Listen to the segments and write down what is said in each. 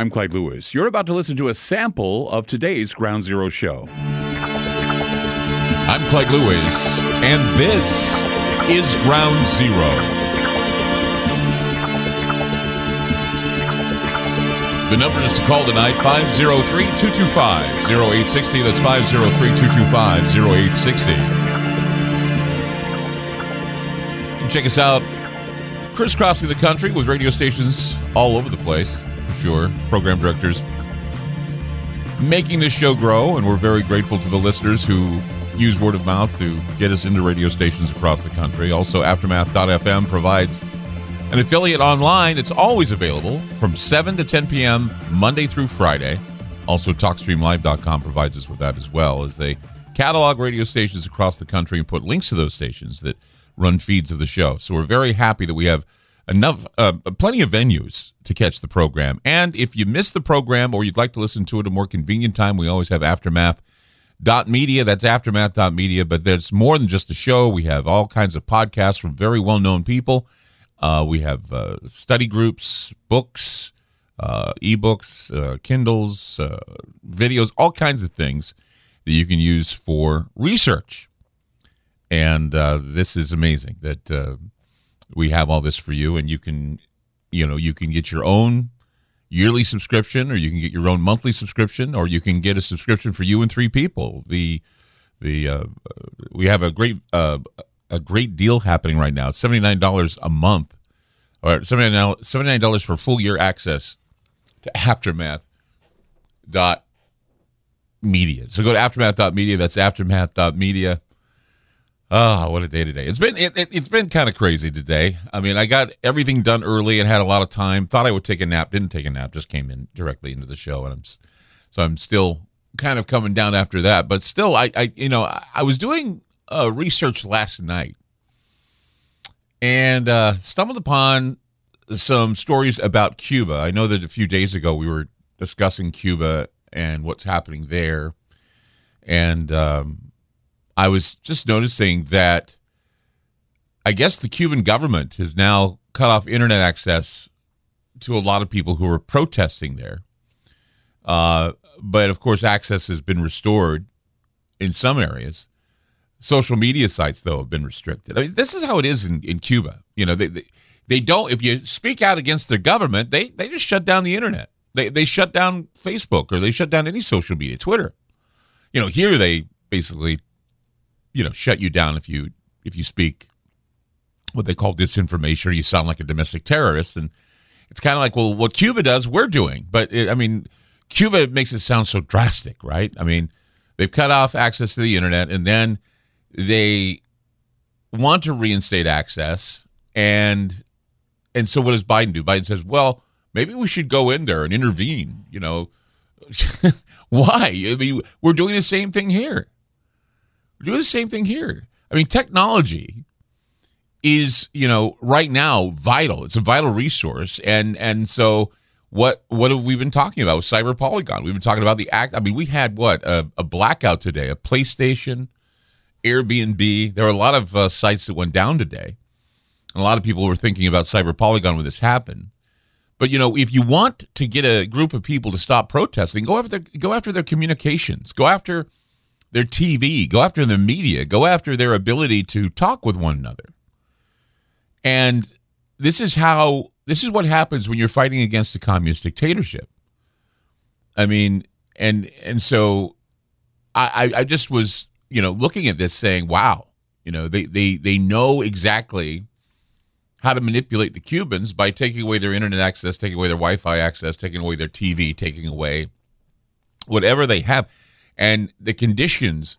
I'm Clyde Lewis. You're about to listen to a sample of today's Ground Zero show. I'm Clyde Lewis, and this is Ground Zero. The number is to call tonight 503 225 0860. That's 503 225 0860. Check us out crisscrossing the country with radio stations all over the place, for sure. Program directors making this show grow, and we're very grateful to the listeners who use word of mouth to get us into radio stations across the country. Also, Aftermath.fm provides an affiliate online that's always available from 7 to 10 p.m. Monday through Friday. Also, TalkStreamLive.com provides us with that as well as they catalog radio stations across the country and put links to those stations that run feeds of the show. So we're very happy that we have enough, uh, plenty of venues to catch the program. And if you miss the program or you'd like to listen to it at a more convenient time, we always have Aftermath dot media that's aftermath dot media but there's more than just a show. We have all kinds of podcasts from very well-known people. Uh, we have uh, study groups books uh, ebooks uh, kindles uh, videos all kinds of things that you can use for research. And uh, this is amazing that we have all this for you and you can you know you can get your own yearly subscription, or you can get your own monthly subscription, or you can get a subscription for you and three people. The the uh, we have a great uh, a great deal happening right now. it's Seventy nine dollars a month, or seventy nine dollars $79 for full year access to Aftermath dot media. So go to aftermath dot media. That's aftermath media. Oh, what a day today! It's been it, it, has been kind of crazy today. I mean, I got everything done early and had a lot of time. Thought I would take a nap, didn't take a nap. Just came in directly into the show, and I'm so I'm still kind of coming down after that. But still, I, I you know I was doing uh, research last night and uh, stumbled upon some stories about Cuba. I know that a few days ago we were discussing Cuba and what's happening there, and um, I was just noticing that I guess the Cuban government has now cut off internet access to a lot of people who are protesting there. Uh, but of course, access has been restored in some areas. Social media sites, though, have been restricted. I mean, this is how it is in, in Cuba. You know, they, they, they don't, if you speak out against their government, they, they just shut down the internet. They, they shut down Facebook or they shut down any social media, Twitter. You know, here they basically you know shut you down if you if you speak what they call disinformation or you sound like a domestic terrorist and it's kind of like well what cuba does we're doing. But it, i mean cuba makes it sound so drastic right? I mean they've cut off access to the internet and then they want to reinstate access and and so what does biden do? Biden says well maybe we should go in there and intervene you know. Why? I mean we're doing the same thing here doing the same thing here. I mean, technology is, you know, right now vital. It's a vital resource. And and so what what have we been talking about with Cyber Polygon? We've been talking about the act. I mean, we had what a, a blackout today, a PlayStation, Airbnb. There were a lot of uh, sites that went down today. And a lot of people were thinking about Cyber Polygon when this happened. But you know, if you want to get a group of people to stop protesting, go after their, go after their communications. Go after their TV, go after the media, go after their ability to talk with one another. And this is how this is what happens when you're fighting against a communist dictatorship. I mean, and and so I I just was you know looking at this saying, wow, you know they they they know exactly how to manipulate the Cubans by taking away their internet access, taking away their Wi-Fi access, taking away their TV, taking away whatever they have. And the conditions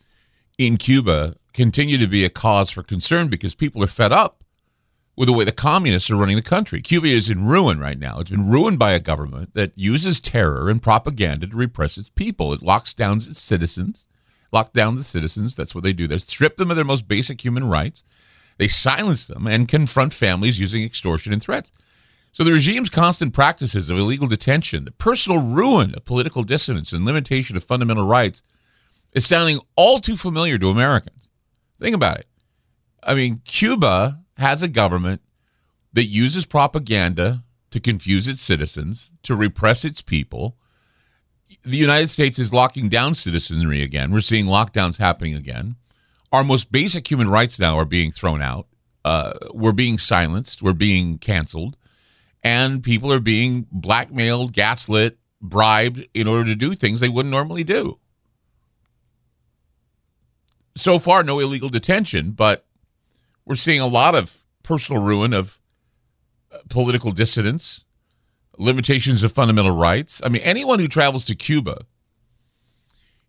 in Cuba continue to be a cause for concern because people are fed up with the way the communists are running the country. Cuba is in ruin right now. It's been ruined by a government that uses terror and propaganda to repress its people. It locks down its citizens, lock down the citizens. That's what they do. They strip them of their most basic human rights. They silence them and confront families using extortion and threats. So the regime's constant practices of illegal detention, the personal ruin of political dissidents, and limitation of fundamental rights is sounding all too familiar to Americans. Think about it. I mean, Cuba has a government that uses propaganda to confuse its citizens, to repress its people. The United States is locking down citizenry again. We're seeing lockdowns happening again. Our most basic human rights now are being thrown out. Uh, we're being silenced. We're being canceled. And people are being blackmailed, gaslit, bribed in order to do things they wouldn't normally do. So far, no illegal detention, but we're seeing a lot of personal ruin of uh, political dissidents, limitations of fundamental rights. I mean, anyone who travels to Cuba,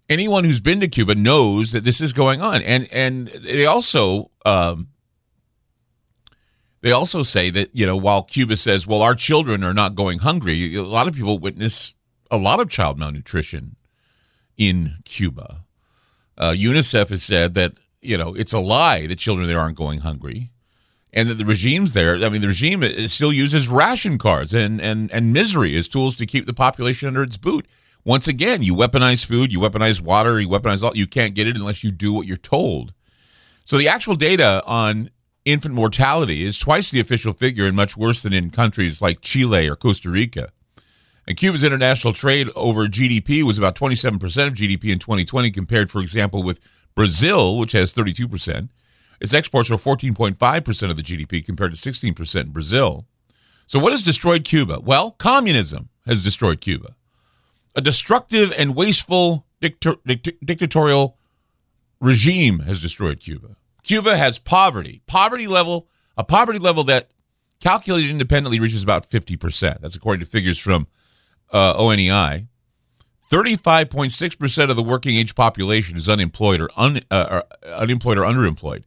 anyone who's been to Cuba knows that this is going on, and and they also um, they also say that you know while Cuba says, well, our children are not going hungry, a lot of people witness a lot of child malnutrition in Cuba. Uh, UNICEF has said that you know it's a lie that children there aren't going hungry, and that the regimes there. I mean, the regime still uses ration cards and and and misery as tools to keep the population under its boot. Once again, you weaponize food, you weaponize water, you weaponize all. You can't get it unless you do what you're told. So the actual data on infant mortality is twice the official figure and much worse than in countries like Chile or Costa Rica. And Cuba's international trade over GDP was about 27% of GDP in 2020, compared, for example, with Brazil, which has 32%. Its exports are 14.5% of the GDP compared to 16% in Brazil. So, what has destroyed Cuba? Well, communism has destroyed Cuba. A destructive and wasteful dict- dictatorial regime has destroyed Cuba. Cuba has poverty, poverty level, a poverty level that calculated independently reaches about 50%. That's according to figures from uh, ONEI. 35.6% of the working age population is unemployed or, un, uh, or unemployed or underemployed.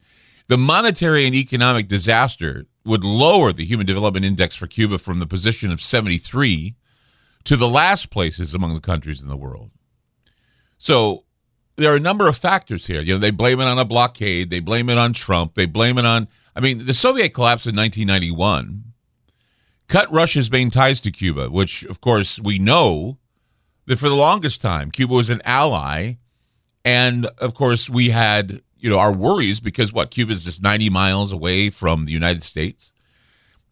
The monetary and economic disaster would lower the Human Development Index for Cuba from the position of 73 to the last places among the countries in the world. So there are a number of factors here. You know, they blame it on a blockade, they blame it on Trump, they blame it on I mean, the Soviet collapse in 1991 cut Russia's main ties to Cuba, which of course we know that for the longest time Cuba was an ally and of course we had, you know, our worries because what Cuba is just 90 miles away from the United States.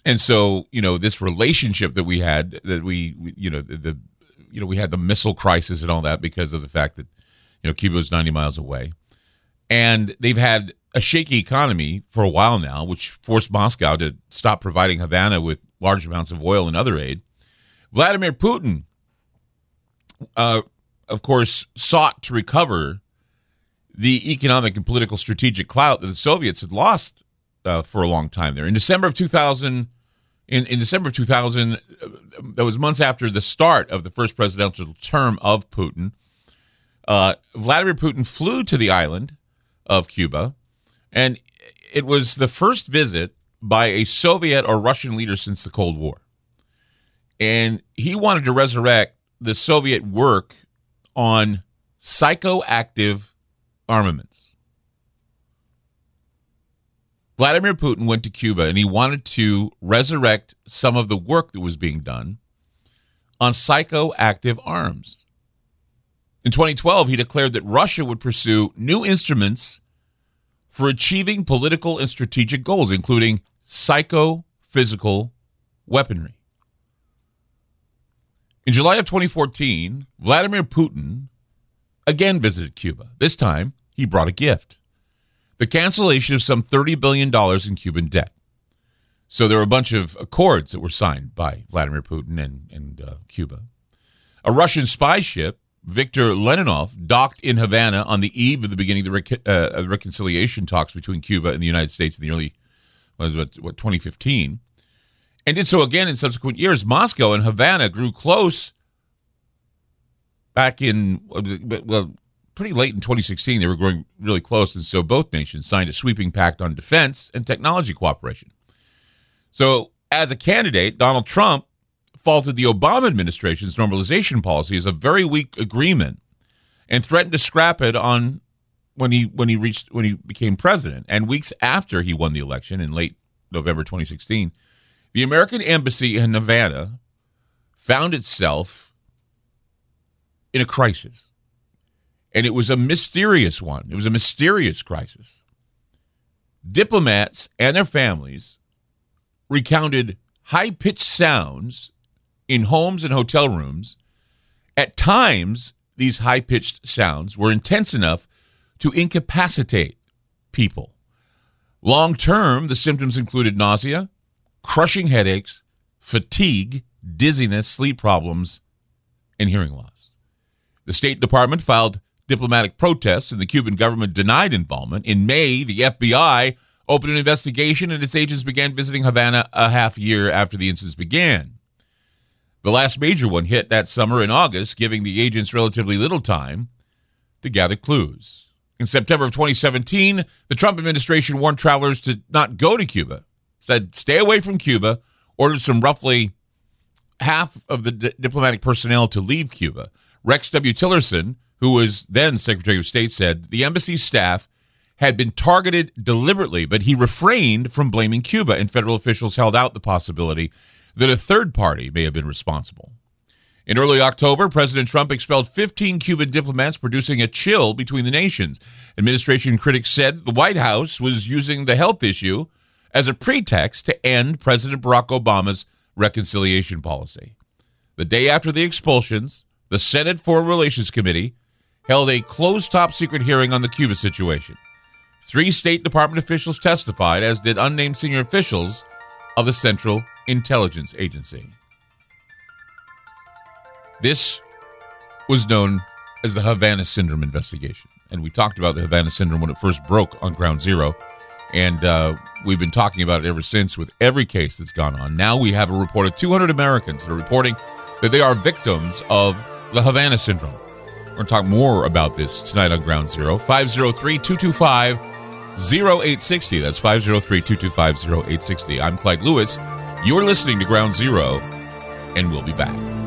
And so, you know, this relationship that we had that we, you know, the, you know, we had the missile crisis and all that because of the fact that you know, Cuba is 90 miles away. And they've had a shaky economy for a while now, which forced Moscow to stop providing Havana with large amounts of oil and other aid. Vladimir Putin, uh, of course, sought to recover the economic and political strategic clout that the Soviets had lost uh, for a long time there. In December of 2000, in, in December of 2000, uh, that was months after the start of the first presidential term of Putin, uh, Vladimir Putin flew to the island of Cuba, and it was the first visit by a Soviet or Russian leader since the Cold War. And he wanted to resurrect the Soviet work on psychoactive armaments. Vladimir Putin went to Cuba and he wanted to resurrect some of the work that was being done on psychoactive arms. In 2012, he declared that Russia would pursue new instruments for achieving political and strategic goals, including psychophysical weaponry. In July of 2014, Vladimir Putin again visited Cuba. This time, he brought a gift the cancellation of some $30 billion in Cuban debt. So there were a bunch of accords that were signed by Vladimir Putin and, and uh, Cuba. A Russian spy ship Viktor Leonov docked in Havana on the eve of the beginning of the uh, reconciliation talks between Cuba and the United States in the early, what, what 2015, and did so again in subsequent years. Moscow and Havana grew close back in, well, pretty late in 2016. They were growing really close, and so both nations signed a sweeping pact on defense and technology cooperation. So, as a candidate, Donald Trump faulted the Obama administration's normalization policy as a very weak agreement and threatened to scrap it on when he when he reached when he became president. And weeks after he won the election in late November 2016 the American embassy in Havana found itself in a crisis. And it was a mysterious one. It was a mysterious crisis. Diplomats and their families recounted high pitched sounds in homes and hotel rooms. At times, these high pitched sounds were intense enough to incapacitate people. Long term, the symptoms included nausea, crushing headaches, fatigue, dizziness, sleep problems, and hearing loss. The State Department filed diplomatic protests, and the Cuban government denied involvement. In May, the FBI opened an investigation, and its agents began visiting Havana a half year after the incidents began. The last major one hit that summer in August, giving the agents relatively little time to gather clues. In September of 2017, the Trump administration warned travelers to not go to Cuba, said stay away from Cuba, ordered some roughly half of the diplomatic personnel to leave Cuba. Rex W. Tillerson, who was then Secretary of State, said the embassy staff had been targeted deliberately, but he refrained from blaming Cuba, and federal officials held out the possibility that a third party may have been responsible. In early October, President Trump expelled 15 Cuban diplomats, producing a chill between the nations. Administration critics said the White House was using the health issue as a pretext to end President Barack Obama's reconciliation policy. The day after the expulsions, the Senate Foreign Relations Committee held a closed top secret hearing on the Cuba situation. Three State Department officials testified, as did unnamed senior officials of the Central Intelligence Agency. This was known as the Havana Syndrome investigation. And we talked about the Havana Syndrome when it first broke on Ground Zero. And uh, we've been talking about it ever since with every case that's gone on. Now we have a report of 200 Americans that are reporting that they are victims of the Havana Syndrome. We're going to talk more about this tonight on Ground Zero. 503 225 0860. That's 503 225 0860. I'm Clyde Lewis. You're listening to Ground Zero, and we'll be back.